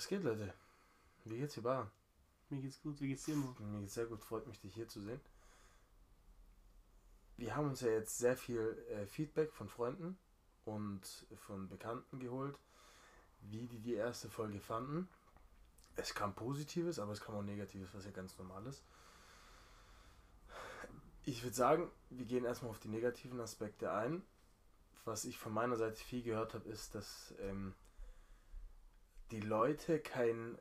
Was geht, Leute? Wie geht's hier Bayern? Mir geht's gut, wie geht's dir, Mo? Mir geht's sehr gut, freut mich, dich hier zu sehen. Wir haben uns ja jetzt sehr viel äh, Feedback von Freunden und von Bekannten geholt, wie die die erste Folge fanden. Es kam Positives, aber es kam auch Negatives, was ja ganz normal ist. Ich würde sagen, wir gehen erstmal auf die negativen Aspekte ein. Was ich von meiner Seite viel gehört habe, ist, dass ähm, die Leute kein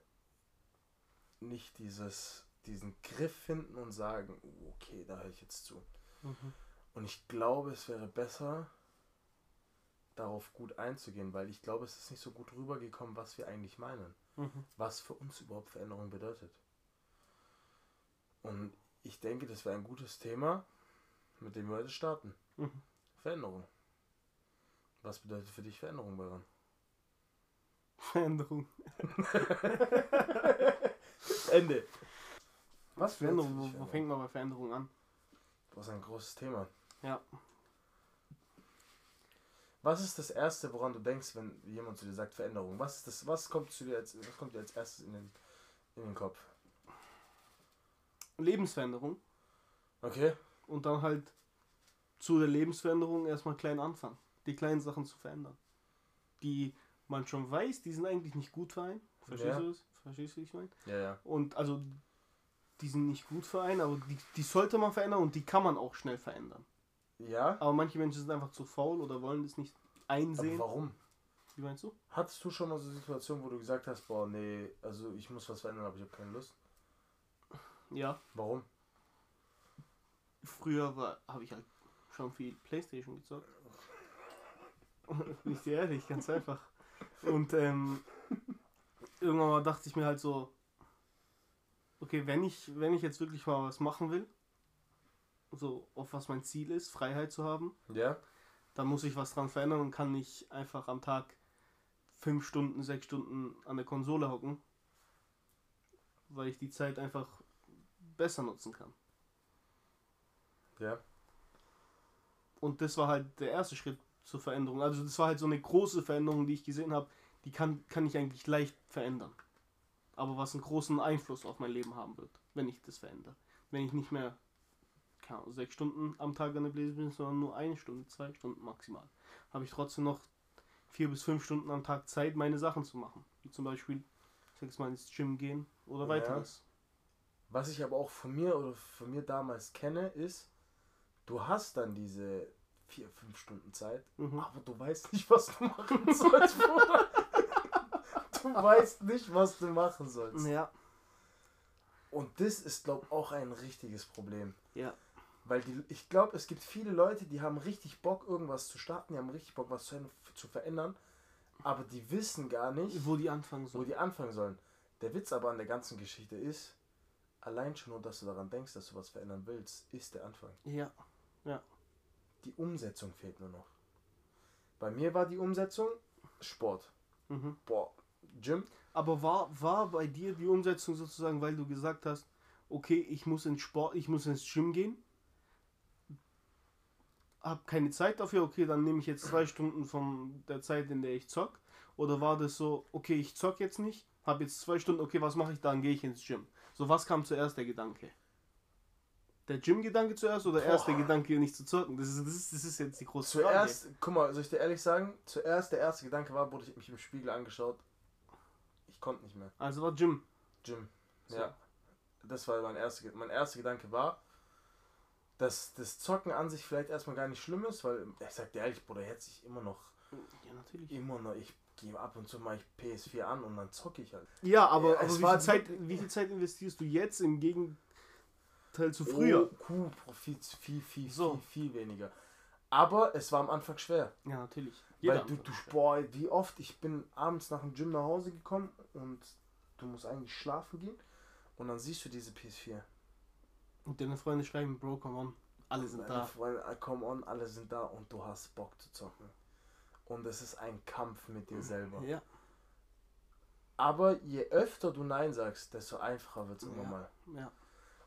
nicht dieses diesen Griff finden und sagen, oh, okay, da höre ich jetzt zu. Mhm. Und ich glaube, es wäre besser, darauf gut einzugehen, weil ich glaube, es ist nicht so gut rübergekommen, was wir eigentlich meinen. Mhm. Was für uns überhaupt Veränderung bedeutet. Und ich denke, das wäre ein gutes Thema, mit dem wir heute starten. Mhm. Veränderung. Was bedeutet für dich Veränderung, Baran? Veränderung. Ende. Was Veränderung, für wo, dich wo fängt man bei Veränderung an? Das ist ein großes Thema. Ja. Was ist das Erste, woran du denkst, wenn jemand zu dir sagt Veränderung? Was ist das? Was kommt zu dir als, was kommt dir als erstes in den, in den Kopf? Lebensveränderung Okay. und dann halt zu der Lebensveränderung erstmal klein anfangen. Die kleinen Sachen zu verändern. Die man schon weiß, die sind eigentlich nicht gut für einen. Verstehst Ja. du das? Verstehst du, wie ich meine? Ja, ja. Und also, die sind nicht gut für einen, aber die, die sollte man verändern und die kann man auch schnell verändern. Ja? Aber manche Menschen sind einfach zu faul oder wollen das nicht Aber einsehen. warum? Wie meinst du? Hattest du schon mal so Situationen, wo du gesagt hast, boah, nee, also ich muss was verändern, aber ich habe keine Lust? Ja. Warum? Früher war habe ich halt schon viel Playstation gezockt. Bin ich dir ehrlich, ganz einfach. Und ähm, irgendwann mal dachte ich mir halt so, okay, wenn ich, wenn ich jetzt wirklich mal was machen will, so auf was mein Ziel ist, Freiheit zu haben, Ja? dann muss ich was dran verändern und kann nicht einfach am Tag fünf Stunden, sechs Stunden an der Konsole hocken, weil ich die Zeit einfach besser nutzen kann. Ja. Und das war halt der erste Schritt zur Veränderung. Also das war halt so eine große Veränderung, die ich gesehen habe, die kann, kann ich eigentlich leicht verändern. Aber was einen großen Einfluss auf mein Leben haben wird, wenn ich das verändere. Wenn ich nicht mehr keine Ahnung, sechs Stunden am Tag an der Bläse bin, sondern nur eine Stunde, zwei Stunden maximal, habe ich trotzdem noch vier bis fünf Stunden am Tag Zeit, meine Sachen zu machen. Wie zum Beispiel, jetzt mal, ins Gym gehen oder Ja. weiteres. Was ich aber auch von mir oder von mir damals kenne, ist, du hast dann diese vier, fünf Stunden Zeit, Mhm. aber du weißt nicht, was du machen sollst, Bruder. Du weißt nicht, was du machen sollst. Ja. Und das ist, glaube ich, auch ein richtiges Problem. Ja. Weil die, ich glaube, es gibt viele Leute, die haben richtig Bock, irgendwas zu starten, die haben richtig Bock, was zu, zu verändern, aber die wissen gar nicht, Wo die anfangen wo sollen. die anfangen sollen. Der Witz aber an der ganzen Geschichte ist, allein schon nur, dass du daran denkst, dass du was verändern willst, ist der Anfang. Ja. Die Umsetzung fehlt nur noch. Bei mir war die Umsetzung Sport. Mhm. Boah, Gym. Aber war, war bei dir die Umsetzung sozusagen, weil du gesagt hast, okay, ich muss ins Sport, ich muss ins Gym gehen, hab keine Zeit dafür, okay, dann nehme ich jetzt zwei Stunden von der Zeit, in der ich zock. Oder war das so, okay, ich zock jetzt nicht, habe jetzt zwei Stunden, okay, was mache ich dann, gehe ich ins Gym. So, was kam zuerst der Gedanke? Der Gym-Gedanke zuerst oder erst der Boah. Gedanke, nicht zu zocken? Das ist, das ist, das ist jetzt die große Zuerst, guck mal, soll ich dir ehrlich sagen, zuerst der erste Gedanke war, wurde ich mich im Spiegel angeschaut. Ich konnte nicht mehr. Frage. Also war Gym. Gym. So. Ja. Das war mein erster, mein erster Gedanke war, dass das Zocken an sich vielleicht erstmal gar nicht schlimm ist, weil ich sag dir ehrlich, Bruder, jetzt ich immer noch, Ja, natürlich. immer noch, ich gehe ab und zu mal ich PS4 an und dann zocke ich halt. Ja, aber, Ja, aber es wie, war viel Zeit, wie viel Zeit investierst du jetzt im Gegenteil zu früher? Oh, cool, Profit viel, viel, So. viel, viel weniger. Aber es war am Anfang schwer. Ja, natürlich. weil Jeder du, Anfang. du, boah, wie oft, ich bin abends nach dem Gym nach Hause gekommen und du musst eigentlich schlafen gehen und dann siehst du diese PS4. Und deine Freunde schreiben, Bro, come on. Alle sind Meine da. Freunde, ah, come on, alle sind da und du hast Bock zu zocken. Und es ist ein Kampf mit dir selber. Ja, Aber je öfter du Nein sagst, desto einfacher wird es Ja. irgendwann mal. ja.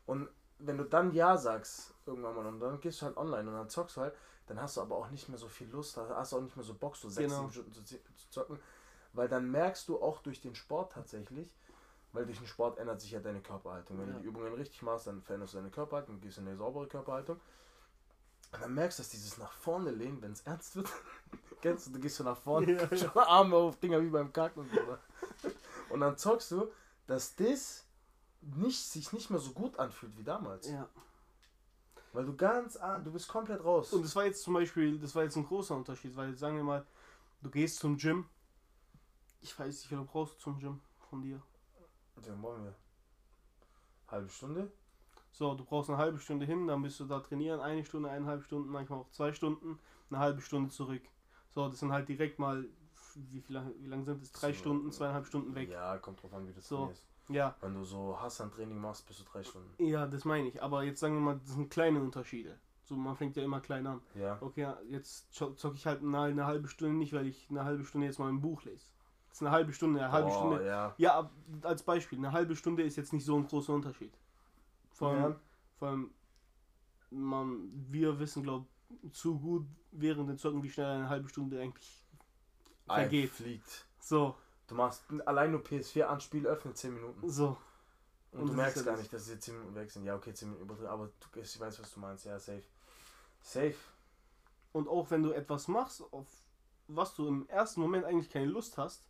Und wenn du dann Ja sagst, irgendwann mal, und dann gehst du halt online und dann zockst du halt, dann hast du aber auch nicht mehr so viel Lust, da hast du auch nicht mehr so Bock, so sechs, Genau. Stunden zu, zu zocken. Weil dann merkst du auch durch den Sport tatsächlich, weil durch den Sport ändert sich ja deine Körperhaltung. Wenn Ja. du die Übungen richtig machst, dann veränderst du deine Körperhaltung, gehst in eine saubere Körperhaltung. Und dann merkst du, dass dieses nach vorne lehnen, wenn es ernst wird, kennst du, du gehst so nach vorne, ja. schon Arme auf, Dinger wie beim Kacken und so. Und dann zockst du, dass das nicht, sich nicht mehr so gut anfühlt wie damals. Ja. Weil du ganz, du bist komplett raus. Und das war jetzt zum Beispiel, das war jetzt ein großer Unterschied, weil sagen wir mal, du gehst zum Gym. Ich weiß nicht, wie lange brauchst du zum Gym von dir? Dann wollen wir. Halbe Stunde? So, du brauchst eine halbe Stunde hin, dann bist du da trainieren, eine Stunde, eineinhalb Stunden, manchmal auch zwei Stunden, eine halbe Stunde zurück. So, das sind halt direkt mal, wie, viel, wie lang sind es? Drei So, Stunden, zweieinhalb Stunden weg. Ja, kommt drauf an, wie du So. trainierst. Ja, Wenn du so Hassan-Training machst, bist du drei Stunden. ja, das meine ich. Aber jetzt sagen wir mal, das sind kleine Unterschiede. So, man fängt ja immer klein an. Ja. Okay, jetzt zo- zocke ich halt eine, eine halbe Stunde nicht, weil ich eine halbe Stunde jetzt mal ein Buch lese. Das ist eine halbe Stunde, eine halbe Boah, Stunde. Ja. Ja, als Beispiel, eine halbe Stunde ist jetzt nicht so ein großer Unterschied. Vor allem, Ja. vor allem man, wir wissen, glaube zu gut während den Zocken, wie schnell eine halbe Stunde eigentlich Ei, vergeht. fliegt. So, Du machst allein nur PS4 an, Spiel öffnen 10 Minuten. so. Und, Und du merkst gar nicht, dass diese 10 Minuten weg sind. Ja, okay, 10 Minuten übertrieben, aber du, ich weiß, was du meinst. Ja, safe. Safe. Und auch wenn du etwas machst, auf was du im ersten Moment eigentlich keine Lust hast,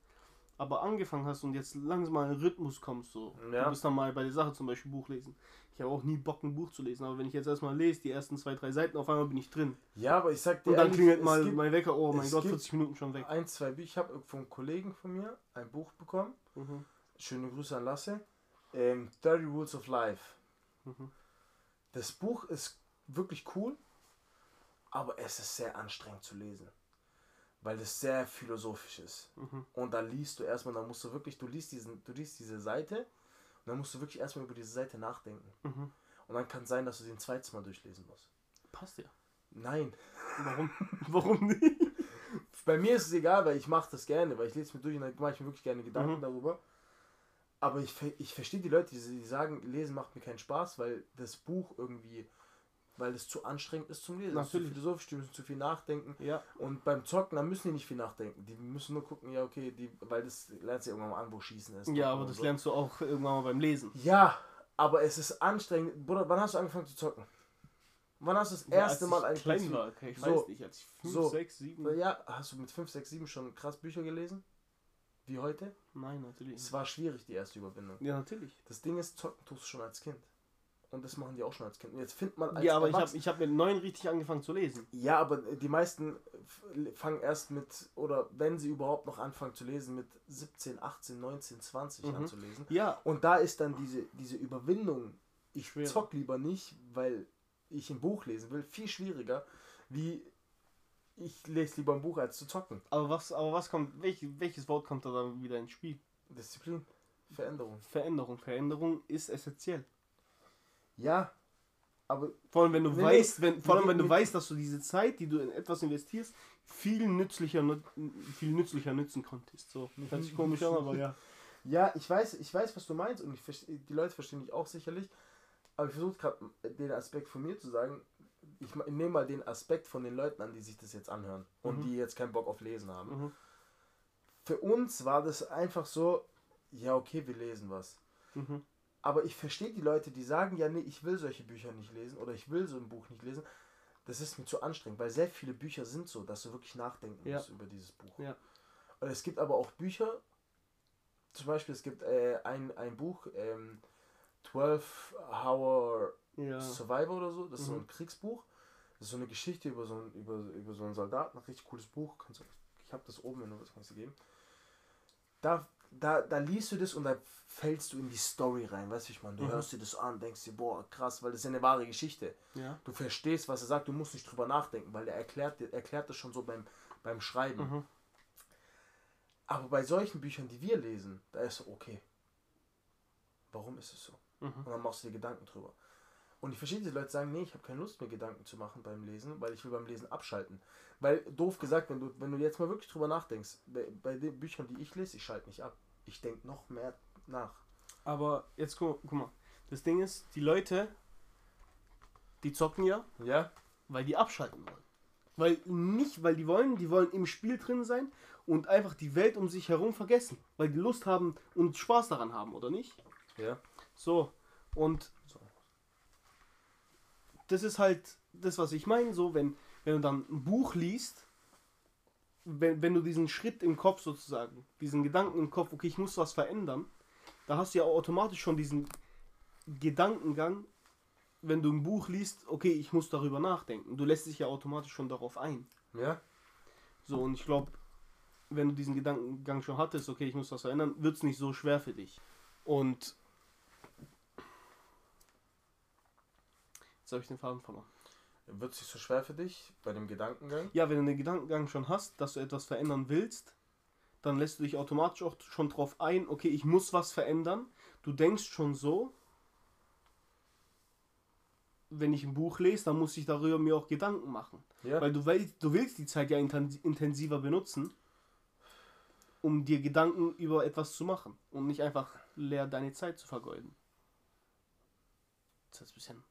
aber angefangen hast und jetzt langsam mal in den Rhythmus kommst, so. Ja. Du bist dann mal bei der Sache zum Beispiel Buch lesen. Ich habe auch nie Bock, ein Buch zu lesen, aber wenn ich jetzt erstmal lese, die ersten zwei, drei Seiten, auf einmal bin ich drin. Ja, aber ich sag dir Und dann ehrlich, klingelt mal gibt mein Wecker, oh mein Gott, gibt 40 Minuten schon weg. ein, zwei Bücher. Ich habe von Kollegen von mir ein Buch bekommen. Mhm. Schöne Grüße an Lasse. Ähm, 30 Rules of Life. Mhm. Das Buch ist wirklich cool, aber es ist sehr anstrengend zu lesen. Weil es sehr philosophisch ist. Mhm. Und da liest du erstmal, da musst du wirklich, du liest, diesen, du liest diese Seite und dann musst du wirklich erstmal über diese Seite nachdenken. Mhm. Und dann kann es sein, dass du sie ein zweites Mal durchlesen musst. Passt ja. Nein. Warum? Warum nicht? Bei mir ist es egal, weil ich mache das gerne, weil ich lese mir durch und dann mache ich mir wirklich gerne Gedanken Mhm. darüber. Aber ich, ich verstehe die Leute, die, die sagen, Lesen macht mir keinen Spaß, weil das Buch irgendwie, weil es zu anstrengend ist zum Lesen. Es ist zu Natürlich. philosophisch, die müssen zu viel nachdenken. Ja. Und beim Zocken, da müssen die nicht viel nachdenken. Die müssen nur gucken, ja, okay, die, weil das lernst du ja irgendwann mal an, wo Schießen ist. Ja, aber das so. lernst du auch irgendwann mal beim Lesen. Ja, aber es ist anstrengend. Bruder, wann hast du angefangen zu zocken? Wann hast du das erste als Mal ich eigentlich klein war, okay, ich So. weiß nicht, als ich 5, So. 6, 7. Ja, hast du mit 5, 6, 7 schon krass Bücher gelesen? Wie heute? Nein, natürlich. Es war schwierig, die erste Überwindung. Ja, natürlich. Das Ding ist, zocken tust du schon als Kind. Und das machen die auch schon als Kind. Und jetzt findet man als Ja, aber ich habe ich hab mit 9 richtig angefangen zu lesen. Ja, aber die meisten fangen erst mit, oder wenn sie überhaupt noch anfangen zu lesen, mit 17, 18, 19, 20 an Mhm. zu lesen. Ja, Und da ist dann diese, diese Überwindung, ich Schwer. zock lieber nicht, weil ich ein Buch lesen will, viel schwieriger, wie ich lese lieber ein Buch als zu zocken. aber was, aber was kommt, welch, welches Wort kommt da dann wieder ins Spiel? Disziplin, Veränderung. Veränderung. Veränderung ist essentiell. Ja, aber Vor allem, wenn du Nee, weißt, wenn, vor allem, wenn du weißt, dass du diese Zeit, die du in etwas investierst, viel nützlicher, viel nützlicher nutzen konntest. So, hört sich komisch an, aber ja. Ja, ich weiß, ich weiß, was du meinst und ich die Leute verstehen dich auch sicherlich. Aber ich versuche gerade den Aspekt von mir zu sagen. Ich nehme mal den Aspekt von den Leuten an, die sich das jetzt anhören und Mhm. die jetzt keinen Bock auf Lesen haben. Mhm. Für uns war das einfach so, ja, okay, wir lesen was. Mhm. Aber ich verstehe die Leute, die sagen, ja, nee, ich will solche Bücher nicht lesen oder ich will so ein Buch nicht lesen. Das ist mir zu anstrengend, weil sehr viele Bücher sind so, dass du wirklich nachdenken Ja. musst über dieses Buch. Ja. Und es gibt aber auch Bücher, zum Beispiel, es gibt äh, ein, ein Buch, ähm, 12 Hour Ja. Survivor oder so, das ist so Mhm. ein Kriegsbuch. Das ist so eine Geschichte über so, einen, über, über so einen Soldaten, ein richtig cooles Buch. Kannst du, ich habe das oben, wenn du was kannst du geben. Da, da, da liest du das und da fällst du in die Story rein, weißt du, ich meine? Du Mhm. hörst dir das an, denkst dir, boah, krass, weil das ist ja eine wahre Geschichte. ja. Du verstehst, was er sagt, du musst nicht drüber nachdenken, weil er erklärt, erklärt das schon so beim, beim Schreiben. Mhm. Aber bei solchen Büchern, die wir lesen, da ist so, okay, warum ist es so? Mhm. Und dann machst du dir Gedanken drüber. Und ich verstehe, die Leute sagen, nee, ich habe keine Lust mehr Gedanken zu machen beim Lesen, weil ich will beim Lesen abschalten. Weil, doof gesagt, wenn du, wenn du jetzt mal wirklich drüber nachdenkst, bei, bei den Büchern, die ich lese, ich schalte nicht ab. Ich denke noch mehr nach. Aber jetzt guck, guck mal. Das Ding ist, die Leute, die zocken ja, Ja? weil die abschalten wollen. Weil nicht, weil die wollen, die wollen im Spiel drin sein und einfach die Welt um sich herum vergessen. Weil die Lust haben und Spaß daran haben, oder nicht? Ja. So, und. Das ist halt das, was ich meine, so, wenn, wenn du dann ein Buch liest, wenn, wenn du diesen Schritt im Kopf sozusagen, diesen Gedanken im Kopf, okay, ich muss was verändern, da hast du ja automatisch schon diesen Gedankengang, wenn du ein Buch liest, okay, ich muss darüber nachdenken. Du lässt dich ja automatisch schon darauf ein. Ja? So, und ich glaube, wenn du diesen Gedankengang schon hattest, okay, ich muss was verändern, wird es nicht so schwer für dich. Und jetzt habe ich den Faden verloren. Wird es nicht so schwer für dich bei dem Gedankengang? Ja, wenn du den Gedankengang schon hast, dass du etwas verändern willst, dann lässt du dich automatisch auch schon drauf ein, okay, ich muss was verändern. Du denkst schon so, wenn ich ein Buch lese, dann muss ich darüber mir auch Gedanken machen. Ja. Weil du willst, du willst die Zeit ja inten- intensiver benutzen, um dir Gedanken über etwas zu machen und nicht einfach leer deine Zeit zu vergeuden. Das ist ein bisschen,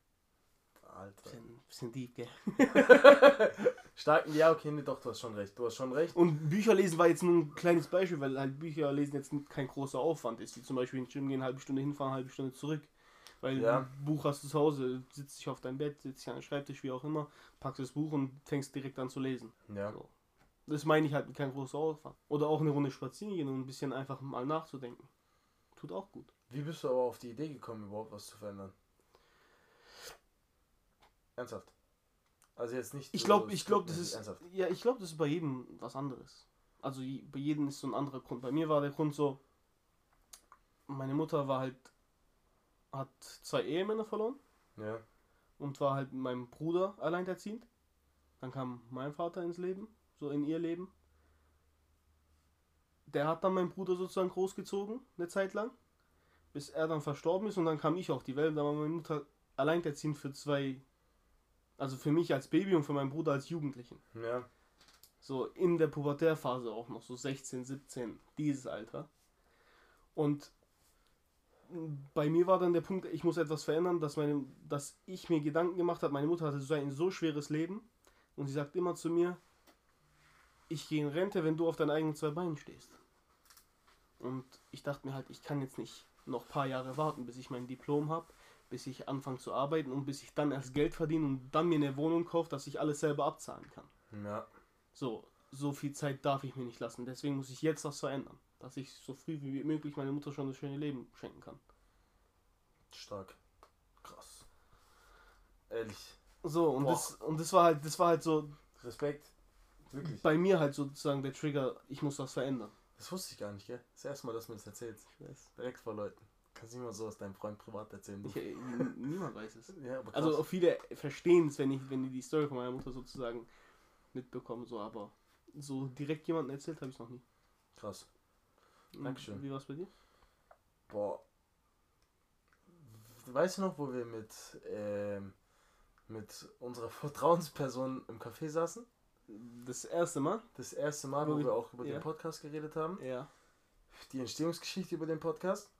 Alter. bisschen, bisschen deep, gell? Stark, ja, okay, nee, doch, du hast schon recht. Du hast schon recht. Und Bücher lesen war jetzt nur ein kleines Beispiel, weil halt Bücher lesen jetzt kein großer Aufwand ist. Wie zum Beispiel ins Gym gehen, eine halbe Stunde hinfahren, eine halbe Stunde zurück. Weil Ja. ein Buch hast du zu Hause, sitzt dich auf deinem Bett, sitzt dich an den Schreibtisch, wie auch immer, packst das Buch und fängst direkt an zu lesen. Ja. So. Das meine ich halt mit kein großer Aufwand. Oder auch eine Runde spazieren gehen und ein bisschen einfach mal nachzudenken. Tut auch gut. Wie bist du aber auf die Idee gekommen, überhaupt was zu verändern? Ernsthaft. Also jetzt nicht. Ich so glaube, ich glaube, das ist Ernsthaft. ja, ich glaube, das ist bei jedem was anderes. Also bei jedem ist so ein anderer Grund. Bei mir war der Grund so, meine Mutter war halt hat zwei Ehemänner verloren Ja. und war halt mit meinem Bruder alleinerziehend. Dann kam mein Vater ins Leben, so in ihr Leben. Der hat dann meinen Bruder sozusagen großgezogen, eine Zeit lang, bis er dann verstorben ist und dann kam ich auf die Welt. Dann war meine Mutter alleinerziehend für zwei, also für mich als Baby und für meinen Bruder als Jugendlichen. Ja. So in der Pubertärphase auch noch, so 16, 17, dieses Alter. Und bei mir war dann der Punkt, ich muss etwas verändern, dass, meine, dass ich mir Gedanken gemacht habe. Meine Mutter hatte so ein so schweres Leben und sie sagt immer zu mir, ich gehe in Rente, wenn du auf deinen eigenen zwei Beinen stehst. Und ich dachte mir halt, ich kann jetzt nicht noch ein paar Jahre warten, bis ich mein Diplom habe, bis ich anfange zu arbeiten und bis ich dann erst Geld verdiene und dann mir eine Wohnung kaufe, dass ich alles selber abzahlen kann. Ja. So, so viel Zeit darf ich mir nicht lassen. Deswegen muss ich jetzt was verändern. Dass ich so früh wie möglich meiner Mutter schon das schöne Leben schenken kann. Stark. Krass. Ehrlich. So, und Boah. das, und das war halt, das war halt so Respekt. Wirklich. bei mir halt sozusagen der Trigger, ich muss was verändern. Das wusste ich gar nicht, gell? Das erste Mal, dass du mir das erzählst. Ich weiß. Direkt vor Leuten. Kannst nicht mal so aus deinem Freund privat erzählen. Du. Ich, äh, niemand weiß es. ja. Also auch viele verstehen es, wenn ich, wenn die die Story von meiner Mutter sozusagen mitbekommen, so, aber so direkt jemandem erzählt habe ich noch nie. krass. Und Dankeschön. Wie war es bei dir? Boah. Weißt du noch, wo wir mit, ähm, mit unserer Vertrauensperson im Café saßen? Das erste Mal? Das erste Mal, Wo wo wir- wir auch über ja. den Podcast geredet haben. Ja. Die Entstehungsgeschichte über den Podcast.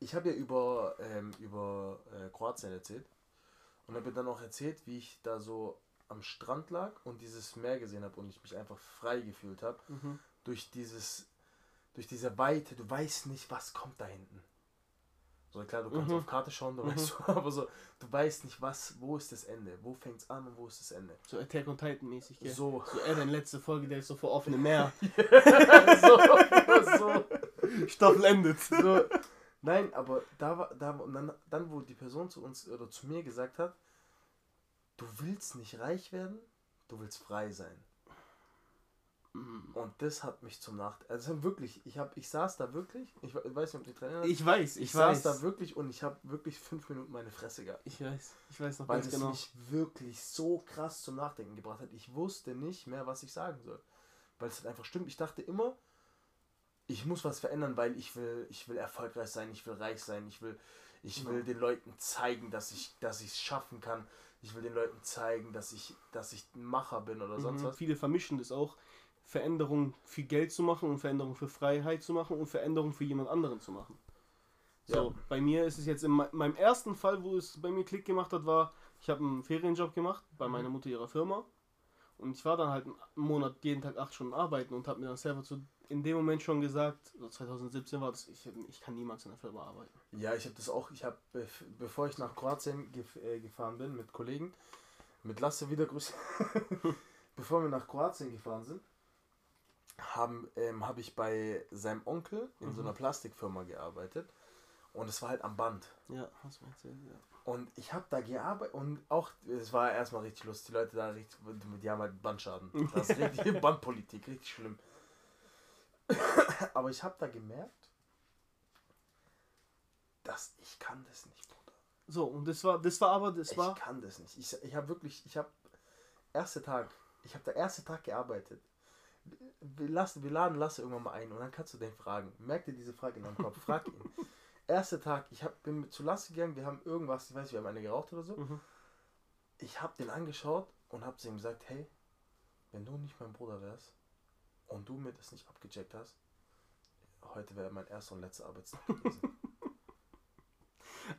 Ich habe ja über, ähm, über äh, Kroatien erzählt. Und habe dann auch erzählt, wie ich da so am Strand lag und dieses Meer gesehen habe und ich mich einfach frei gefühlt habe. Mhm. durch dieses, durch diese Weite, du weißt nicht, was kommt da hinten. So klar, du kannst Mhm. auf Karte schauen, du Mhm. weißt so, aber so, du weißt nicht, was, wo ist das Ende, wo fängt's an und wo ist das Ende. So Attack on Titan mäßig, gell? So, So, er, deine letzte Folge, der ist so vor offenem Meer. so, so, Staffel endet. so. Nein, aber da war, da und dann, dann, wo die Person zu uns oder zu mir gesagt hat, du willst nicht reich werden, du willst frei sein. Und das hat mich zum Nach... Also wirklich, ich, hab, ich saß da wirklich, ich we- weiß nicht, ob die Trainer... Ich weiß, ich, Ich, weiß. saß da wirklich und ich habe wirklich fünf Minuten meine Fresse gehabt. ich weiß, ich weiß noch Weil es genau. mich wirklich so krass zum Nachdenken gebracht hat. Ich wusste nicht mehr, was ich sagen soll. Weil es halt einfach stimmt. Ich dachte immer, ich muss was verändern, weil ich will, ich will erfolgreich sein, ich will reich sein, ich will, ich will Ja. den Leuten zeigen, dass ich, dass ich es schaffen kann. Ich will den Leuten zeigen, dass ich, dass ich ein Macher bin oder sonst Mhm. was. Viele vermischen das auch, Veränderung für Geld zu machen und Veränderung für Freiheit zu machen und Veränderung für jemand anderen zu machen. So, Ja. bei mir ist es jetzt in mei- meinem ersten Fall, wo es bei mir Klick gemacht hat, war, ich habe einen Ferienjob gemacht bei Mhm. meiner Mutter ihrer Firma Und ich war dann halt einen Monat jeden Tag acht Stunden arbeiten und habe mir dann selber zu, in dem Moment schon gesagt, so 2017 war das, ich, ich kann niemals in der Firma arbeiten. Ja, ich habe das auch, ich habe, bevor ich nach Kroatien gef äh, gefahren bin mit Kollegen, mit Lasse wieder Grüße, bevor wir nach Kroatien gefahren sind, haben ähm, habe ich bei seinem Onkel in mhm. so einer Plastikfirma gearbeitet und es war halt am Band. Ja, hast du erzählt, ja. Und ich habe da gearbeitet und auch, es war erstmal richtig lustig, die Leute da richtig, die haben halt Bandschaden. Das ist richtig Bandpolitik, richtig schlimm. Aber ich habe da gemerkt, dass ich kann das nicht, Bruder. So, und das war, das war aber, das ich war... Ich kann das nicht. Ich, ich habe wirklich, ich habe, erste Tag, ich habe der erste Tag gearbeitet. Wir, lassen, wir laden Lasse irgendwann mal ein und dann kannst du den fragen. Merk dir diese Frage in deinem Kopf, frag ihn. erster Tag, ich hab, bin zu Lasse gegangen, wir haben irgendwas, ich weiß nicht, wir haben eine geraucht oder so. Mhm. Ich habe den angeschaut und habe zu ihm gesagt, hey, wenn du nicht mein Bruder wärst und du mir das nicht abgecheckt hast, heute wäre mein erster und letzter Arbeitstag gewesen.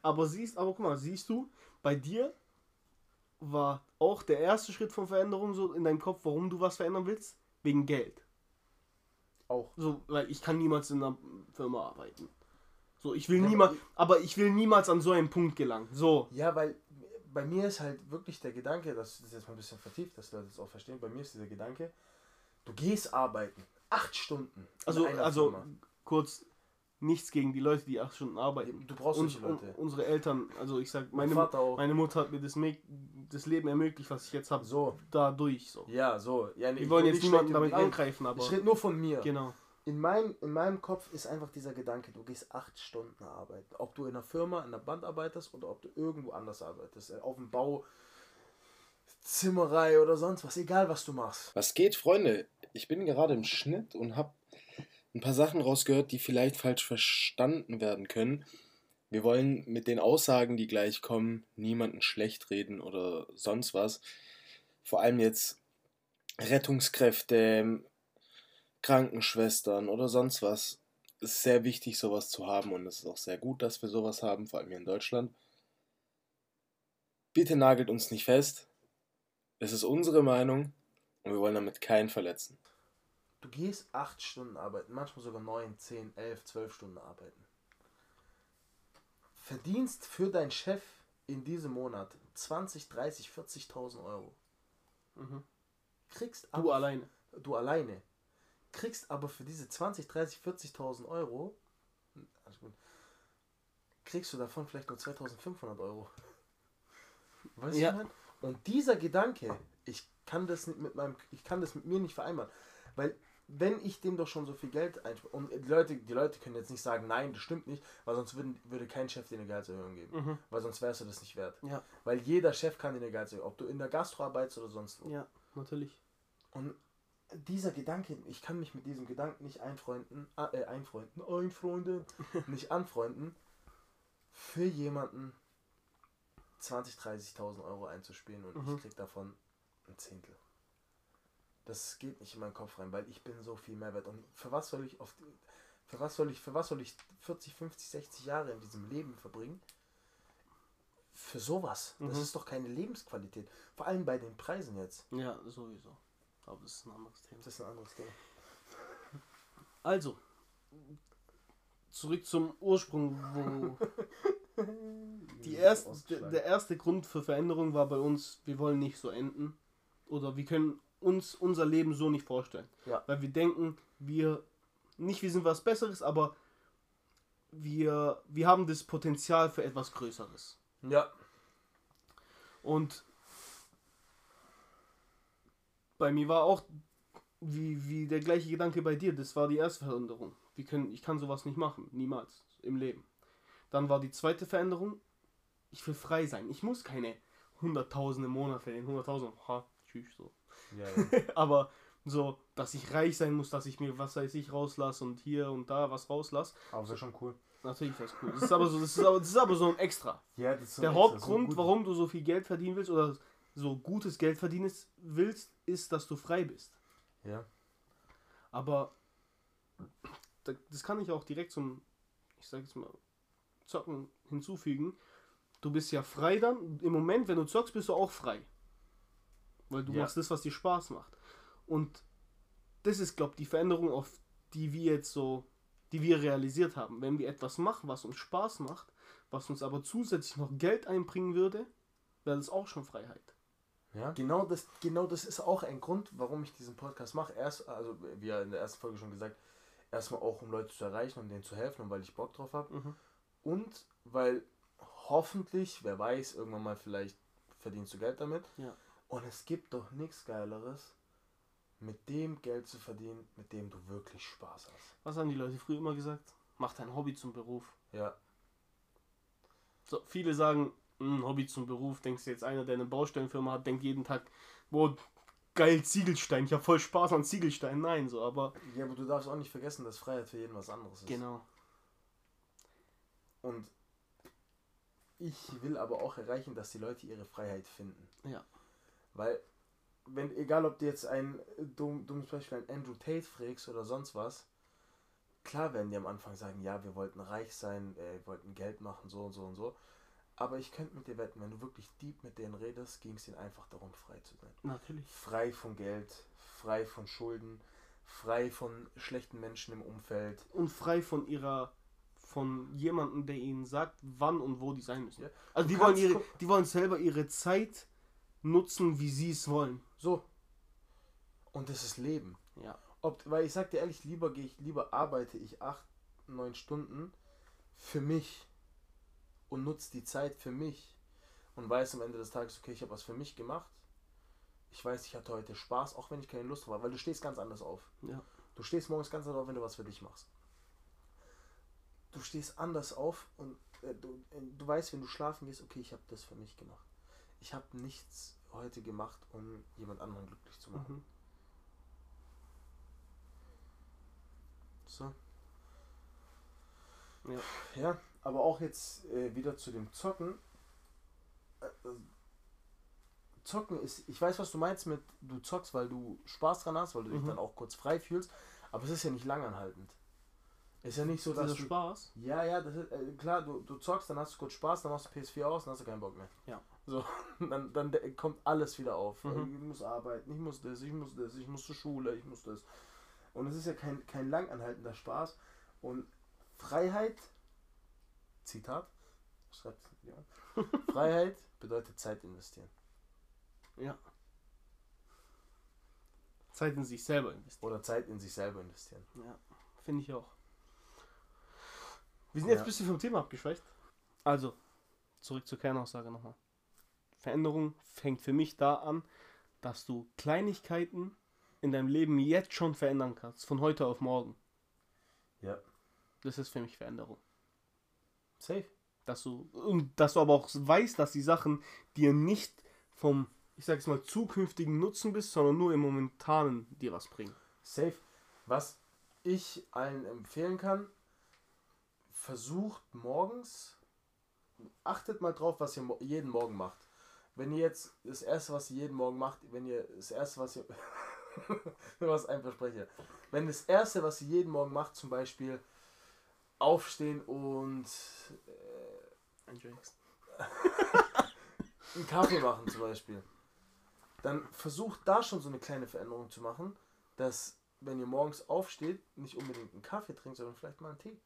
aber siehst, aber guck mal, siehst du, bei dir war auch der erste Schritt von Veränderung so in deinem Kopf, warum du was verändern willst, wegen Geld. Auch. So, weil ich kann niemals in einer Firma arbeiten. So, ich will ja, niemals, aber ich will niemals an so einen Punkt gelangen. So. Ja, weil bei mir ist halt wirklich der Gedanke, das ist jetzt mal ein bisschen vertieft, dass Leute das auch verstehen. Bei mir ist dieser Gedanke, du gehst arbeiten, acht Stunden. Also, also kurz, nichts gegen die Leute, die acht Stunden arbeiten. Du brauchst nicht Leute. Unsere Eltern, also ich sag, meine, meine Mutter hat mir das, das Leben ermöglicht, was ich jetzt habe. So. Dadurch so. Ja, so. Ja, nee, Wir wollen jetzt niemanden damit angreifen, aber. Ich rede nur von mir. Genau in meinem, in meinem Kopf ist einfach dieser Gedanke, du gehst acht Stunden arbeiten. Ob du in einer Firma, in einer Band arbeitest oder ob du irgendwo anders arbeitest. Äh, auf dem Bau, Zimmerei oder sonst was. Egal, was du machst. Was geht, Freunde? Ich bin gerade im Schnitt und habe ein paar Sachen rausgehört, die vielleicht falsch verstanden werden können. Wir wollen mit den Aussagen, die gleich kommen, niemanden schlecht reden oder sonst was. Vor allem jetzt Rettungskräfte, Krankenschwestern oder sonst was. Es ist sehr wichtig, sowas zu haben und es ist auch sehr gut, dass wir sowas haben, vor allem hier in Deutschland. Bitte nagelt uns nicht fest. Es ist unsere Meinung und wir wollen damit keinen verletzen. Du gehst acht Stunden arbeiten, manchmal sogar neun, zehn, elf, zwölf Stunden arbeiten. Verdienst für deinen Chef in diesem Monat 20, 30, 40.000 Euro. Mhm. Kriegst du alleine. Du alleine kriegst aber für diese 20, 30, 40.000 Euro, kriegst du davon vielleicht nur 2500 Euro. Weißt ja. du, Und dieser Gedanke, ich kann das nicht mit meinem, ich kann das mit mir nicht vereinbaren, weil wenn ich dem doch schon so viel Geld einspare, und die Leute, die Leute können jetzt nicht sagen, nein, das stimmt nicht, weil sonst würden, würde kein Chef dir eine Gehaltserhöhung geben. Mhm. Weil sonst wärst du das nicht wert. Ja. Weil jeder Chef kann dir eine Gehaltserhöhung, ob du in der Gastro arbeitest oder sonst wo. Ja, natürlich. Und dieser Gedanke, ich kann mich mit diesem Gedanken nicht einfreunden, äh, einfreunden, einfreunden, nicht anfreunden, für jemanden 20, 30.000 Euro einzuspielen und mhm. ich krieg davon ein Zehntel. Das geht nicht in meinen Kopf rein, weil ich bin so viel mehr wert. Und für was soll ich auf die, für was soll ich, für was soll ich 40, 50, 60 Jahre in diesem Leben verbringen? Für sowas. Mhm. Das ist doch keine Lebensqualität. Vor allem bei den Preisen jetzt. Ja, sowieso. Aber das ist ein anderes Thema. Das ist ein anderes Thema. Also, zurück zum Ursprung, wo die erste, der erste Grund für Veränderung war bei uns, wir wollen nicht so enden. Oder wir können uns unser Leben so nicht vorstellen. Ja. Weil wir denken, wir, nicht wir sind was Besseres, aber wir, wir haben das Potenzial für etwas Größeres. Ja. Und bei mir war auch wie, wie der gleiche Gedanke bei dir. Das war die erste Veränderung. Wir können, ich kann sowas nicht machen. Niemals im Leben. Dann war die zweite Veränderung. Ich will frei sein. Ich muss keine Hunderttausende im Monat verdienen. Hunderttausend. Ha, tschüss, so. Ja, ja. Aber so, dass ich reich sein muss, dass ich mir was weiß ich rauslasse und hier und da was rauslasse. Aber das ist schon cool. Natürlich ist das cool. Das ist aber so, das ist aber, das ist aber so ein Extra. Ja, das ist so Der Hauptgrund, so warum du so viel Geld verdienen willst oder so gutes Geld verdienen willst, ist, dass du frei bist. Ja. Aber das kann ich auch direkt zum, ich sag jetzt mal, Zocken hinzufügen. Du bist ja frei dann. Im Moment, wenn du zockst, bist du auch frei. Weil du Ja. machst das, was dir Spaß macht. Und das ist, glaube ich, die Veränderung, auf die wir jetzt so, die wir realisiert haben. Wenn wir etwas machen, was uns Spaß macht, was uns aber zusätzlich noch Geld einbringen würde, wäre das auch schon Freiheit. Ja. Genau das, genau das ist auch ein Grund, warum ich diesen Podcast mache. Erst, also wie ja in der ersten Folge schon gesagt, erstmal auch um Leute zu erreichen und denen zu helfen und weil ich Bock drauf habe. Mhm. Und weil hoffentlich, wer weiß, irgendwann mal vielleicht verdienst du Geld damit. Ja. Und es gibt doch nichts Geileres, mit dem Geld zu verdienen, mit dem du wirklich Spaß hast. Was haben die Leute früher immer gesagt? Mach dein Hobby zum Beruf. Ja, So, viele sagen, "Hm, Hobby zum Beruf. Denkst du jetzt einer, der eine Baustellenfirma hat, denkt jeden Tag, boah, geil Ziegelstein, ich habe voll Spaß an Ziegelstein. Nein, so, aber ja, aber du darfst auch nicht vergessen, dass Freiheit für jeden was anderes ist. genau. Und ich will aber auch erreichen, dass die Leute ihre Freiheit finden. Ja. Weil, wenn, egal ob du jetzt ein dumm, dummes Beispiel, ein Andrew Tate fragst oder sonst was, klar werden die am Anfang sagen, ja, wir wollten reich sein, äh, wir wollten Geld machen, so und so und so. Aber ich könnte mit dir wetten, wenn du wirklich deep mit denen redest, ging es ihnen einfach darum, frei zu sein. Natürlich. Frei von Geld, frei von Schulden, frei von schlechten Menschen im Umfeld. Und frei von ihrer, von jemandem, der ihnen sagt, wann und wo die sein müssen. Ja. Also Du die wollen, ihre, die wollen selber ihre Zeit nutzen, wie sie es wollen. So. Und das ist Leben. Ja. Ob, weil ich sag dir ehrlich, lieber gehe ich, lieber arbeite ich acht, neun Stunden für mich und nutze die Zeit für mich und weiß am Ende des Tages, okay, ich habe was für mich gemacht. Ich weiß, ich hatte heute Spaß, auch wenn ich keine Lust drauf habe, weil du stehst ganz anders auf. Ja. Du stehst morgens ganz anders auf, wenn du was für dich machst. Du stehst anders auf und äh, du, äh, du weißt, wenn du schlafen gehst, okay, ich habe das für mich gemacht. Ich habe nichts heute gemacht, um jemand anderen glücklich zu machen. Mhm. So. Ja. Ja, aber auch jetzt äh, wieder zu dem Zocken. Äh, äh, Zocken ist, ich weiß, was du meinst mit, du zockst, weil du Spaß dran hast, weil du dich Mhm. dann auch kurz frei fühlst, aber es ist ja nicht langanhaltend. Ist ja nicht so, dass Dieser du, Spaß. Ja, ja, das ist, äh, klar, du, du zockst, dann hast du kurz Spaß, dann machst du PS4 aus, dann hast du keinen Bock mehr. Ja. So, dann, dann kommt alles wieder auf. Mhm. Ich muss arbeiten, ich muss das, ich muss das, ich muss zur Schule, ich muss das. Und es ist ja kein, kein langanhaltender Spaß. Und Freiheit, Zitat, schreibt ja. Freiheit bedeutet Zeit investieren. Ja. Zeit in sich selber investieren. Oder Zeit in sich selber investieren. Ja, finde ich auch. Wir sind jetzt Ja. ein bisschen vom Thema abgeschweift. Also, zurück zur Kernaussage nochmal. Veränderung fängt für mich da an, dass du Kleinigkeiten in deinem Leben jetzt schon verändern kannst, von heute auf morgen. Ja. Das ist für mich Veränderung. Safe. Dass du, und dass du aber auch weißt, dass die Sachen dir nicht vom, ich sag jetzt mal, zukünftigen Nutzen bist, sondern nur im momentanen dir was bringen. Safe. Was ich allen empfehlen kann, versucht morgens, achtet mal drauf, was ihr mo- jeden Morgen macht. Wenn ihr jetzt das erste, was ihr jeden Morgen macht, wenn ihr das erste, was ihr, was ein Versprecher, wenn das erste, was ihr jeden Morgen macht, zum Beispiel aufstehen und äh, einen Kaffee machen zum Beispiel, dann versucht da schon so eine kleine Veränderung zu machen, dass wenn ihr morgens aufsteht, nicht unbedingt einen Kaffee trinkt, sondern vielleicht mal einen Tee.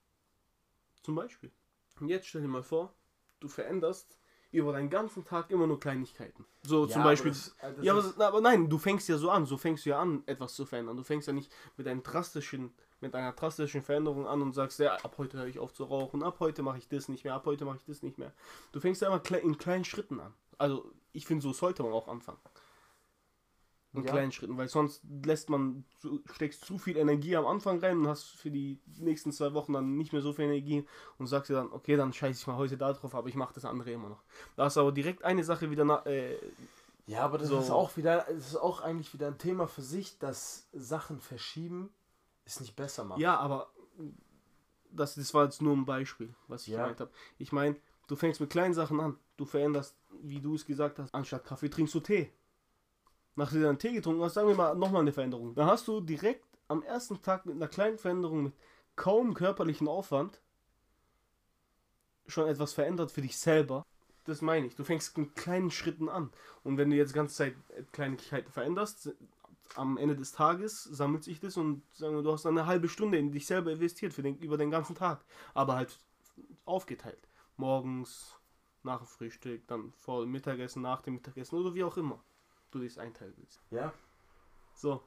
Zum Beispiel. Und jetzt stell dir mal vor, du veränderst über deinen ganzen Tag immer nur Kleinigkeiten. So zum aber Beispiel. das- äh, das ja, aber, aber nein, du fängst ja so an, so fängst du ja an, etwas zu verändern. Du fängst ja nicht mit einem drastischen, mit einer drastischen Veränderung an und sagst, ja, ab heute höre ich auf zu rauchen, ab heute mache ich das nicht mehr, ab heute mache ich das nicht mehr. Du fängst ja immer in kleinen Schritten an. Also ich finde, so sollte man auch anfangen. In Ja. kleinen Schritten, weil sonst lässt man, zu, steckst zu viel Energie am Anfang rein und hast für die nächsten zwei Wochen dann nicht mehr so viel Energie und sagst dir dann, okay, dann scheiße ich mal heute da drauf, aber ich mache das andere immer noch. Da du aber direkt eine Sache wieder na, äh, Ja, aber das So. ist auch wieder, das ist auch eigentlich wieder ein Thema für sich, dass Sachen verschieben es nicht besser macht. Ja, aber das, das war jetzt nur ein Beispiel, was ich Ja. gemeint habe. Ich meine, du fängst mit kleinen Sachen an. Du veränderst, wie du es gesagt hast, anstatt Kaffee trinkst du Tee. Nachdem du dann Tee getrunken hast, sagen wir mal nochmal eine Veränderung. Dann hast du direkt am ersten Tag mit einer kleinen Veränderung, mit kaum körperlichen Aufwand, schon etwas verändert für dich selber. das meine ich. Du fängst mit kleinen Schritten an. Und wenn du jetzt die ganze Zeit Kleinigkeiten veränderst, am Ende des Tages sammelt sich das und sagen wir, du hast dann eine halbe Stunde in dich selber investiert für den, über den ganzen Tag. Aber halt aufgeteilt. Morgens, nach dem Frühstück, dann vor dem Mittagessen, nach dem Mittagessen oder wie auch immer du dies einteilen willst. Ja. So.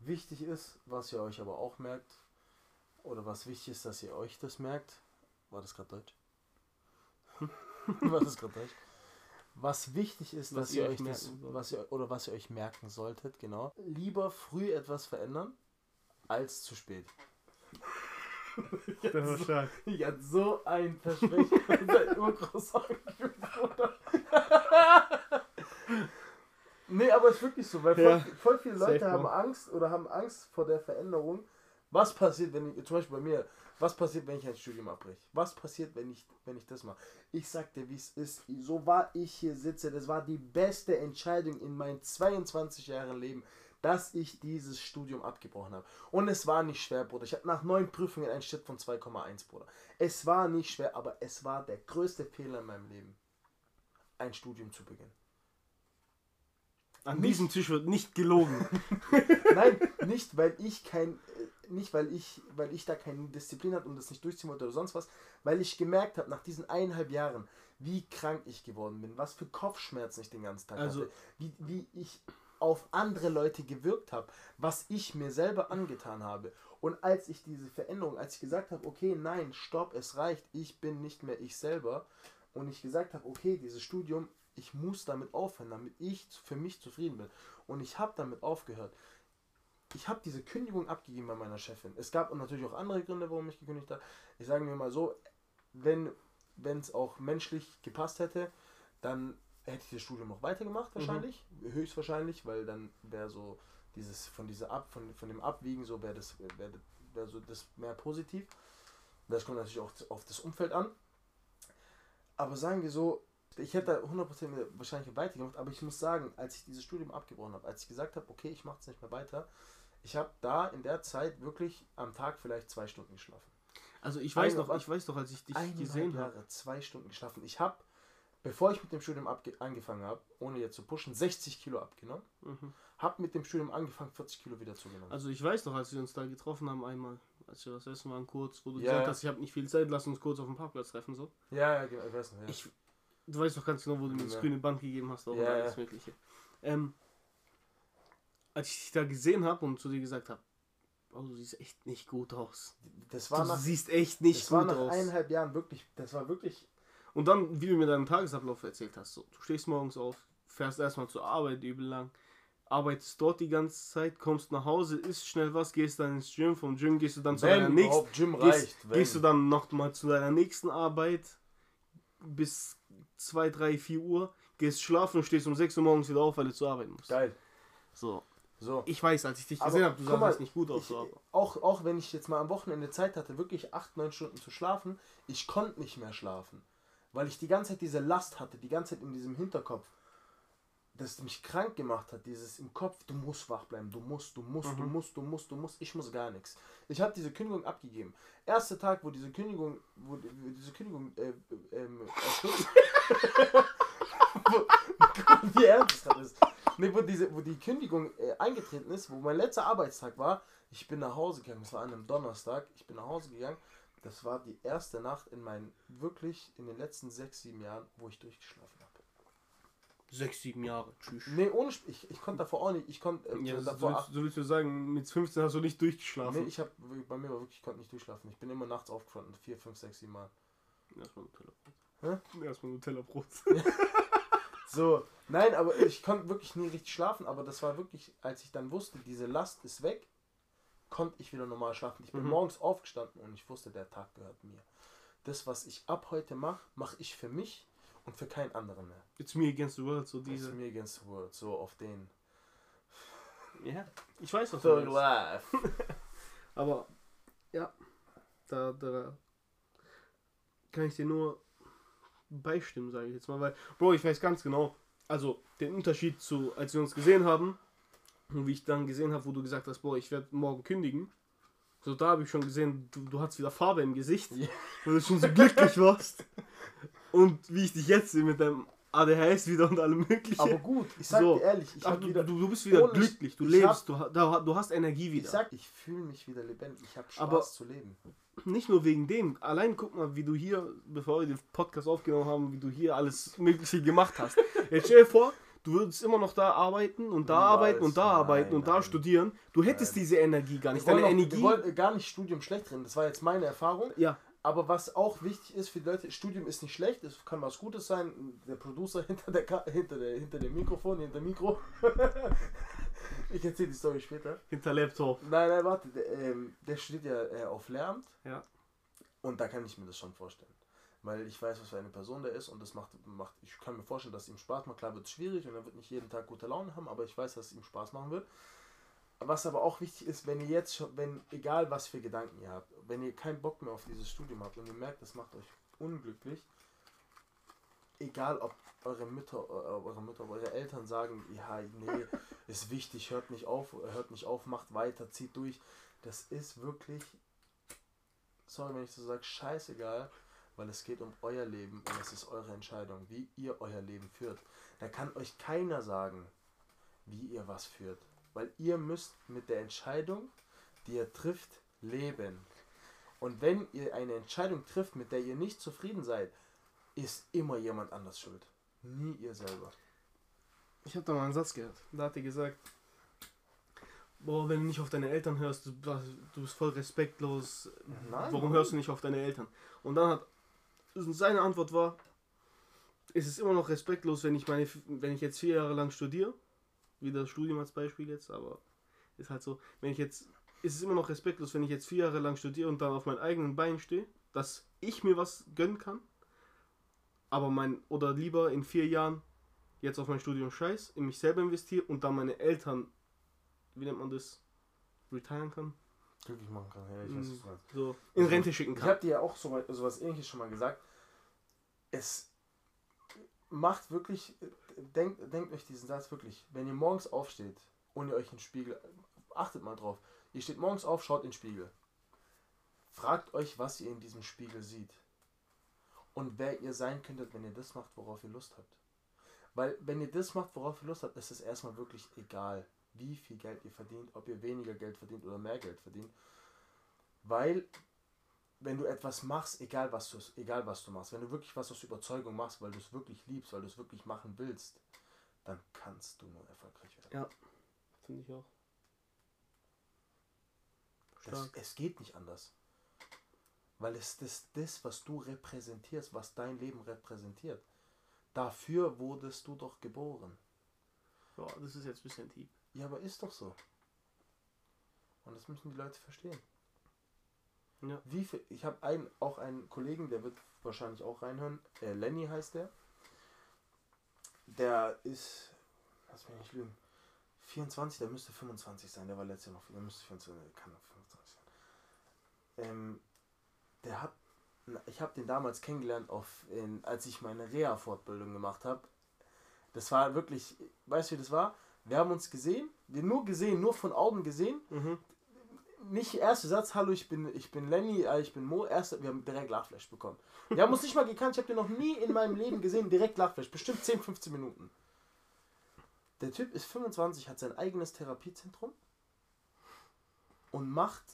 Wichtig ist, was ihr euch aber auch merkt, oder was wichtig ist, dass ihr euch das merkt. War das gerade Deutsch? War das gerade Deutsch? Was wichtig ist, Was dass ihr euch das, was ihr, oder was ihr euch merken solltet, genau. Lieber früh etwas verändern, als zu spät. Das war stark. Ich hatte so ein Versprechen von seinem Urgroßonkel, Bruder. Nee, aber es ist wirklich so, weil voll, Ja. voll viele Leute haben Bro. Angst oder haben Angst vor der Veränderung. Was passiert, wenn ich, zum Beispiel bei mir, was passiert, wenn ich ein Studium abbreche? Was passiert, wenn ich, wenn ich das mache? Ich sag dir, wie es ist. So war ich hier sitze. Das war die beste Entscheidung in meinen 22 Jahren Leben, dass ich dieses Studium abgebrochen habe. Und es war nicht schwer, Bruder. Ich habe nach neun Prüfungen einen Schnitt von 2,1, Bruder. Es war nicht schwer, aber es war der größte Fehler in meinem Leben, ein Studium zu beginnen. An Nicht- diesem Tisch wird nicht gelogen. Nein, nicht weil ich kein, äh, nicht weil ich, weil ich da keine Disziplin hatte und das nicht durchziehen wollte oder sonst was, weil ich gemerkt habe nach diesen eineinhalb Jahren, wie krank ich geworden bin, was für Kopfschmerzen ich den ganzen Tag Also- hatte, wie, wie ich auf andere Leute gewirkt habe, was ich mir selber angetan habe. Und als ich diese Veränderung, als ich gesagt habe, okay, nein, stopp, es reicht, ich bin nicht mehr ich selber, und ich gesagt habe, okay, dieses Studium, ich muss damit aufhören, damit ich für mich zufrieden bin. Und ich habe damit aufgehört. Ich habe diese Kündigung abgegeben bei meiner Chefin. Es gab natürlich auch andere Gründe, warum ich gekündigt habe. Ich sage mir mal so, wenn es auch menschlich gepasst hätte, dann hätte ich das Studium noch weitergemacht wahrscheinlich, höchstwahrscheinlich, weil dann wäre so dieses von dieser ab von, von dem Abwiegen so wäre das wäre wär so das mehr positiv. Das kommt natürlich auch auf das Umfeld an. Aber sagen wir so, ich hätte da 100% wahrscheinlich weitergemacht, aber ich muss sagen, als ich dieses Studium abgebrochen habe, als ich gesagt habe, okay, ich mache es nicht mehr weiter, ich habe da in der Zeit wirklich am Tag vielleicht zwei Stunden geschlafen. Also ich weiß Eine- noch, ich weiß doch, als ich dich gesehen habe. Zwei Stunden geschlafen. Ich habe, bevor ich mit dem Studium abge angefangen habe, ohne jetzt zu pushen, 60 Kilo abgenommen. Mhm. Habe mit dem Studium angefangen, 40 Kilo wieder zugenommen. Also ich weiß doch, als wir uns da getroffen haben einmal, als wir das essen waren kurz, wo du Ja, gesagt hast, ich habe nicht viel Zeit, lass uns kurz auf dem Parkplatz treffen so. ja, ja, genau, ich weiß nicht. Ja. Ich, du weißt doch ganz genau, wo du mir das Ja. grüne Band gegeben hast, auch Ja, alles. Mögliche. Ähm, als ich dich da gesehen habe und zu dir gesagt habe, oh, du siehst echt nicht gut aus. das war Du nach, siehst echt nicht das war gut nach aus. eineinhalb Jahren wirklich, das war wirklich, Und dann, wie du mir deinen Tagesablauf erzählt hast, so, du stehst morgens auf, fährst erstmal zur Arbeit übel lang, arbeitest dort die ganze Zeit, kommst nach Hause, isst schnell was, gehst dann ins Gym, vom Gym gehst du dann zu deiner nächsten, Gym gehst, reicht. Wenn. gehst du dann noch mal zu deiner nächsten Arbeit bis 2, 3, 4 Uhr, gehst schlafen und stehst um 6 Uhr morgens wieder auf, weil du zur Arbeit musst. Geil. So, So. ich weiß, als ich dich gesehen habe, du sahst mal, nicht gut aus. Ich, auch, auch wenn ich jetzt mal am Wochenende Zeit hatte, wirklich 8, 9 Stunden zu schlafen, ich konnte nicht mehr schlafen. Weil ich die ganze Zeit diese Last hatte, die ganze Zeit in diesem Hinterkopf, das mich krank gemacht hat, dieses im Kopf, du musst wach bleiben, du musst, du musst, du Mhm. musst, du musst, du musst, ich muss gar nichts. Ich habe diese Kündigung abgegeben. Erster Tag, wo diese Kündigung, wo, die- wo diese Kündigung, äh, ähm, wie ernst es gerade ist. Nee, wo, diese, wo die Kündigung äh, eingetreten ist, wo mein letzter Arbeitstag war, ich bin nach Hause gegangen, das war an einem Donnerstag, ich bin nach Hause gegangen, das war die erste Nacht in meinen, wirklich in den letzten sechs, sieben Jahren, wo ich durchgeschlafen habe. Sechs, sieben Jahre, tschüss. Nee, ohne Sp ich, ich konnte davor auch nicht, ich konnte äh, Ja, so, davor willst, so willst du sagen, mit 15 hast du nicht durchgeschlafen. Nee, ich habe bei mir war wirklich, ich konnte nicht durchschlafen. Ich bin immer nachts aufgestanden, vier, fünf, sechs, sieben Mal. Erstmal Nutella-Brot. Erstmal Nutella-Brot. So, nein, aber ich konnte wirklich nie richtig schlafen, aber das war wirklich, als ich dann wusste, diese Last ist weg, konnte ich wieder normal schlafen. Ich bin Mhm. morgens aufgestanden und ich wusste, der Tag gehört mir. Das, was ich ab heute mache, mache ich für mich und für keinen anderen mehr. It's me against the world, so diese. mir against the world, so auf den. Ja, ich weiß, was So du meinst. live. Aber, ja, da, da kann ich dir nur beistimmen, sage ich jetzt mal. Weil, Bro, ich weiß ganz genau, also den Unterschied zu, als wir uns gesehen haben, und wie ich dann gesehen habe, wo du gesagt hast, boah, ich werde morgen kündigen. So, da habe ich schon gesehen, du, du hast wieder Farbe im Gesicht, Ja. weil du schon so glücklich warst. und wie ich dich jetzt sehe mit deinem ADHS wieder und allem möglichen. Aber gut, ich sag So. dir ehrlich, ich Ach, hab du, wieder. du, du bist wieder glücklich, du ich lebst, du, ha- da, du hast Energie Ich wieder. sag, ich fühle mich wieder lebendig. Ich habe Spaß Aber- zu leben. Nicht nur wegen dem, allein guck mal, wie du hier, bevor wir den Podcast aufgenommen haben, wie du hier alles Mögliche gemacht hast. Jetzt stell dir vor, du würdest immer noch da arbeiten und da Niemals. arbeiten und da Nein, arbeiten und da nein. studieren. Du hättest Nein. diese Energie gar nicht. Wir Deine auch, wir Energie. wollen gar nicht Studium schlecht reden. Das war jetzt meine Erfahrung. Ja, Aber was auch wichtig ist für die Leute, Studium ist nicht schlecht, es kann was Gutes sein. Der Producer hinter der Ka hinter der hinter dem Mikrofon, hinter dem Mikro. ich erzähle die Story später. hinter Laptop. Nein, nein, warte, der, ähm, der studiert ja äh, auf Lehramt. Ja. Und da kann ich mir das schon vorstellen. Weil ich weiß, was für eine Person der ist und das macht, macht ich kann mir vorstellen, dass es ihm Spaß macht. Klar wird es schwierig und er wird nicht jeden Tag gute Laune haben, aber ich weiß, dass es ihm Spaß machen wird. Was aber auch wichtig ist, wenn ihr jetzt schon, wenn, egal was für Gedanken ihr habt, wenn ihr keinen Bock mehr auf dieses Studium habt und ihr merkt, das macht euch unglücklich, egal ob eure Mütter, äh, eure Mütter, eure Eltern sagen, ja, nee, ist wichtig, hört nicht auf, hört nicht auf, macht weiter, zieht durch. Das ist wirklich, sorry, wenn ich so sage, scheißegal, weil es geht um euer Leben und es ist eure Entscheidung, wie ihr euer Leben führt. Da kann euch keiner sagen, wie ihr was führt, weil ihr müsst mit der Entscheidung, die ihr trifft, leben. Und wenn ihr eine Entscheidung trifft, mit der ihr nicht zufrieden seid, ist immer jemand anders schuld. Nie ihr selber. Ich habe da mal einen Satz gehört. Da hat er gesagt, boah, wenn du nicht auf deine Eltern hörst, du, du bist voll respektlos. Nein, warum warum? hörst du nicht auf deine Eltern? Und dann hat seine Antwort war, ist es immer noch respektlos, wenn ich meine, wenn ich jetzt vier Jahre lang studiere, wie das Studium als Beispiel jetzt, aber ist halt so, wenn ich jetzt, ist es immer noch respektlos, wenn ich jetzt vier Jahre lang studiere und dann auf meinen eigenen Beinen stehe, dass ich mir was gönnen kann, aber mein, oder lieber in vier Jahren jetzt auf mein Studium scheiß, in mich selber investiere und dann meine Eltern, wie nennt man das, retiren kann, Glücklich machen kann. Ja, ich weiß, was du meinst. so in Also, Rente schicken Ich kann. habe dir ja auch so, so was ähnliches schon mal gesagt. Es macht wirklich, denkt, denkt euch diesen Satz wirklich, wenn ihr morgens aufsteht und ihr euch in den Spiegel, achtet mal drauf, ihr steht morgens auf, schaut in den Spiegel. Fragt euch, was ihr in diesem Spiegel seht. Und wer ihr sein könntet, wenn ihr das macht, worauf ihr Lust habt. Weil wenn ihr das macht, worauf ihr Lust habt, ist es erstmal wirklich egal, wie viel Geld ihr verdient, ob ihr weniger Geld verdient oder mehr Geld verdient. Weil wenn du etwas machst, egal was du egal was du machst, wenn du wirklich was aus Überzeugung machst, weil du es wirklich liebst, weil du es wirklich machen willst, dann kannst du nur erfolgreich werden. Ja, finde ich auch. Es, Stark. es geht nicht anders. Weil es ist das, was du repräsentierst, was dein Leben repräsentiert. Dafür wurdest du doch geboren. Ja, das ist jetzt ein bisschen deep. Ja, aber ist doch so. Und das müssen die Leute verstehen. Ja. Wie viel, ich habe einen, auch einen Kollegen, der wird wahrscheinlich auch reinhören. Äh, Lenny heißt der. Der ist, lass mich nicht lügen, 24, der müsste 25 sein. Der war letztes Jahr noch, der müsste 24, der kann noch 25 sein. Ähm, der hat, ich habe den damals kennengelernt, auf, in, als ich meine Reha-Fortbildung gemacht habe. Das war wirklich, weißt du, wie das war? Wir haben uns gesehen, wir nur gesehen, nur von Augen gesehen. Mhm. Nicht erster Satz, hallo, ich bin, ich bin Lenny, äh, ich bin Mo, erster, wir haben direkt Lachflash bekommen. Wir haben uns nicht mal gekannt, ich habe den noch nie in meinem Leben gesehen, direkt Lachflash, bestimmt 10, 15 Minuten. Der Typ ist 25, hat sein eigenes Therapiezentrum und macht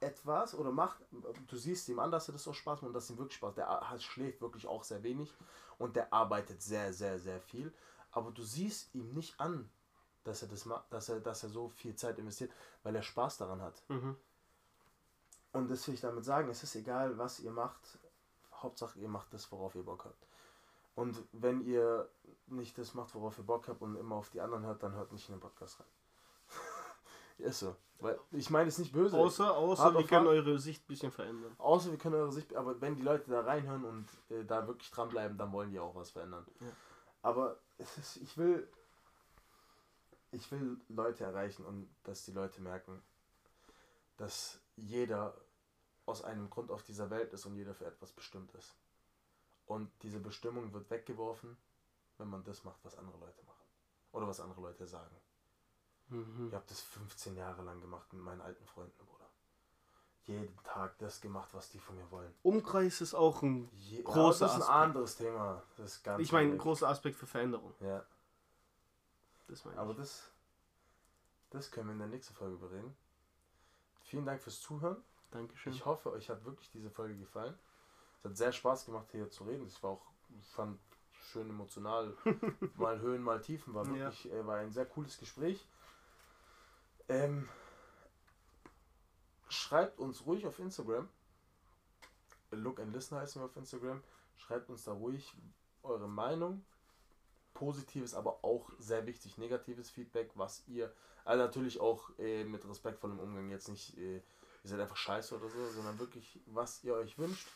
etwas oder macht, du siehst ihm an, dass er das auch Spaß macht und dass ihm wirklich Spaß, der schläft wirklich auch sehr wenig und der arbeitet sehr, sehr, sehr viel, aber du siehst ihm nicht an, dass er das macht, dass er, dass er so viel Zeit investiert, weil er Spaß daran hat. Mhm. Und das will ich damit sagen, es ist egal, was ihr macht, Hauptsache ihr macht das, worauf ihr Bock habt. Und wenn ihr nicht das macht, worauf ihr Bock habt und immer auf die anderen hört, dann hört nicht in den Podcast rein. ist so. Weil ich meine es nicht böse. Außer, außer wir können eure Sicht ein bisschen verändern. Außer wir können eure Sicht, aber wenn die Leute da reinhören und äh, da wirklich dranbleiben, dann wollen die auch was verändern. Ja. Aber es ist, ich will, ich will Leute erreichen und dass die Leute merken, dass jeder aus einem Grund auf dieser Welt ist und jeder für etwas bestimmt ist. Und diese Bestimmung wird weggeworfen, wenn man das macht, was andere Leute machen. Oder was andere Leute sagen. Mhm. Ich habe das 15 Jahre lang gemacht mit meinen alten Freunden, Bruder. jeden Tag das gemacht, was die von mir wollen. Umkreis ist auch ein Je großer ja, das ist ein Aspekt. anderes Thema. Das ist ganz Ich meine, ein großer Aspekt für Veränderung. Ja, Das meine aber ich. das, das können wir in der nächsten Folge bereden. Vielen Dank fürs Zuhören. Dankeschön. Ich hoffe, euch hat wirklich diese Folge gefallen. Es hat sehr Spaß gemacht, hier zu reden. Es war auch, ich fand, schön emotional. mal Höhen, mal Tiefen. War Ja. wirklich, äh, war ein sehr cooles Gespräch. Ähm, schreibt uns ruhig auf Instagram. Look and Listen heißen wir auf Instagram. Schreibt uns da ruhig eure Meinung. Positives, aber auch sehr wichtig, negatives Feedback, was ihr, also natürlich auch äh, mit respektvollem Umgang, jetzt nicht, äh, ihr seid einfach scheiße oder so, sondern wirklich, was ihr euch wünscht.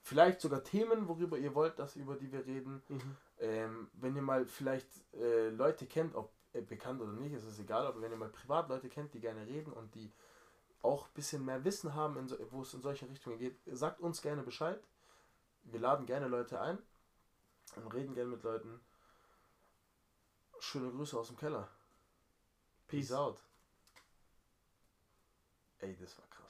Vielleicht sogar Themen, worüber ihr wollt, dass über die wir reden. Mhm. Ähm, wenn ihr mal vielleicht äh, Leute kennt, ob äh, bekannt oder nicht, ist es egal, aber wenn ihr mal privat Leute kennt, die gerne reden und die auch ein bisschen mehr Wissen haben, in so, wo es in solche Richtungen geht, sagt uns gerne Bescheid. Wir laden gerne Leute ein und reden gerne mit Leuten. Schöne Grüße aus dem Keller. Peace Peace. out. Ey, das war krass.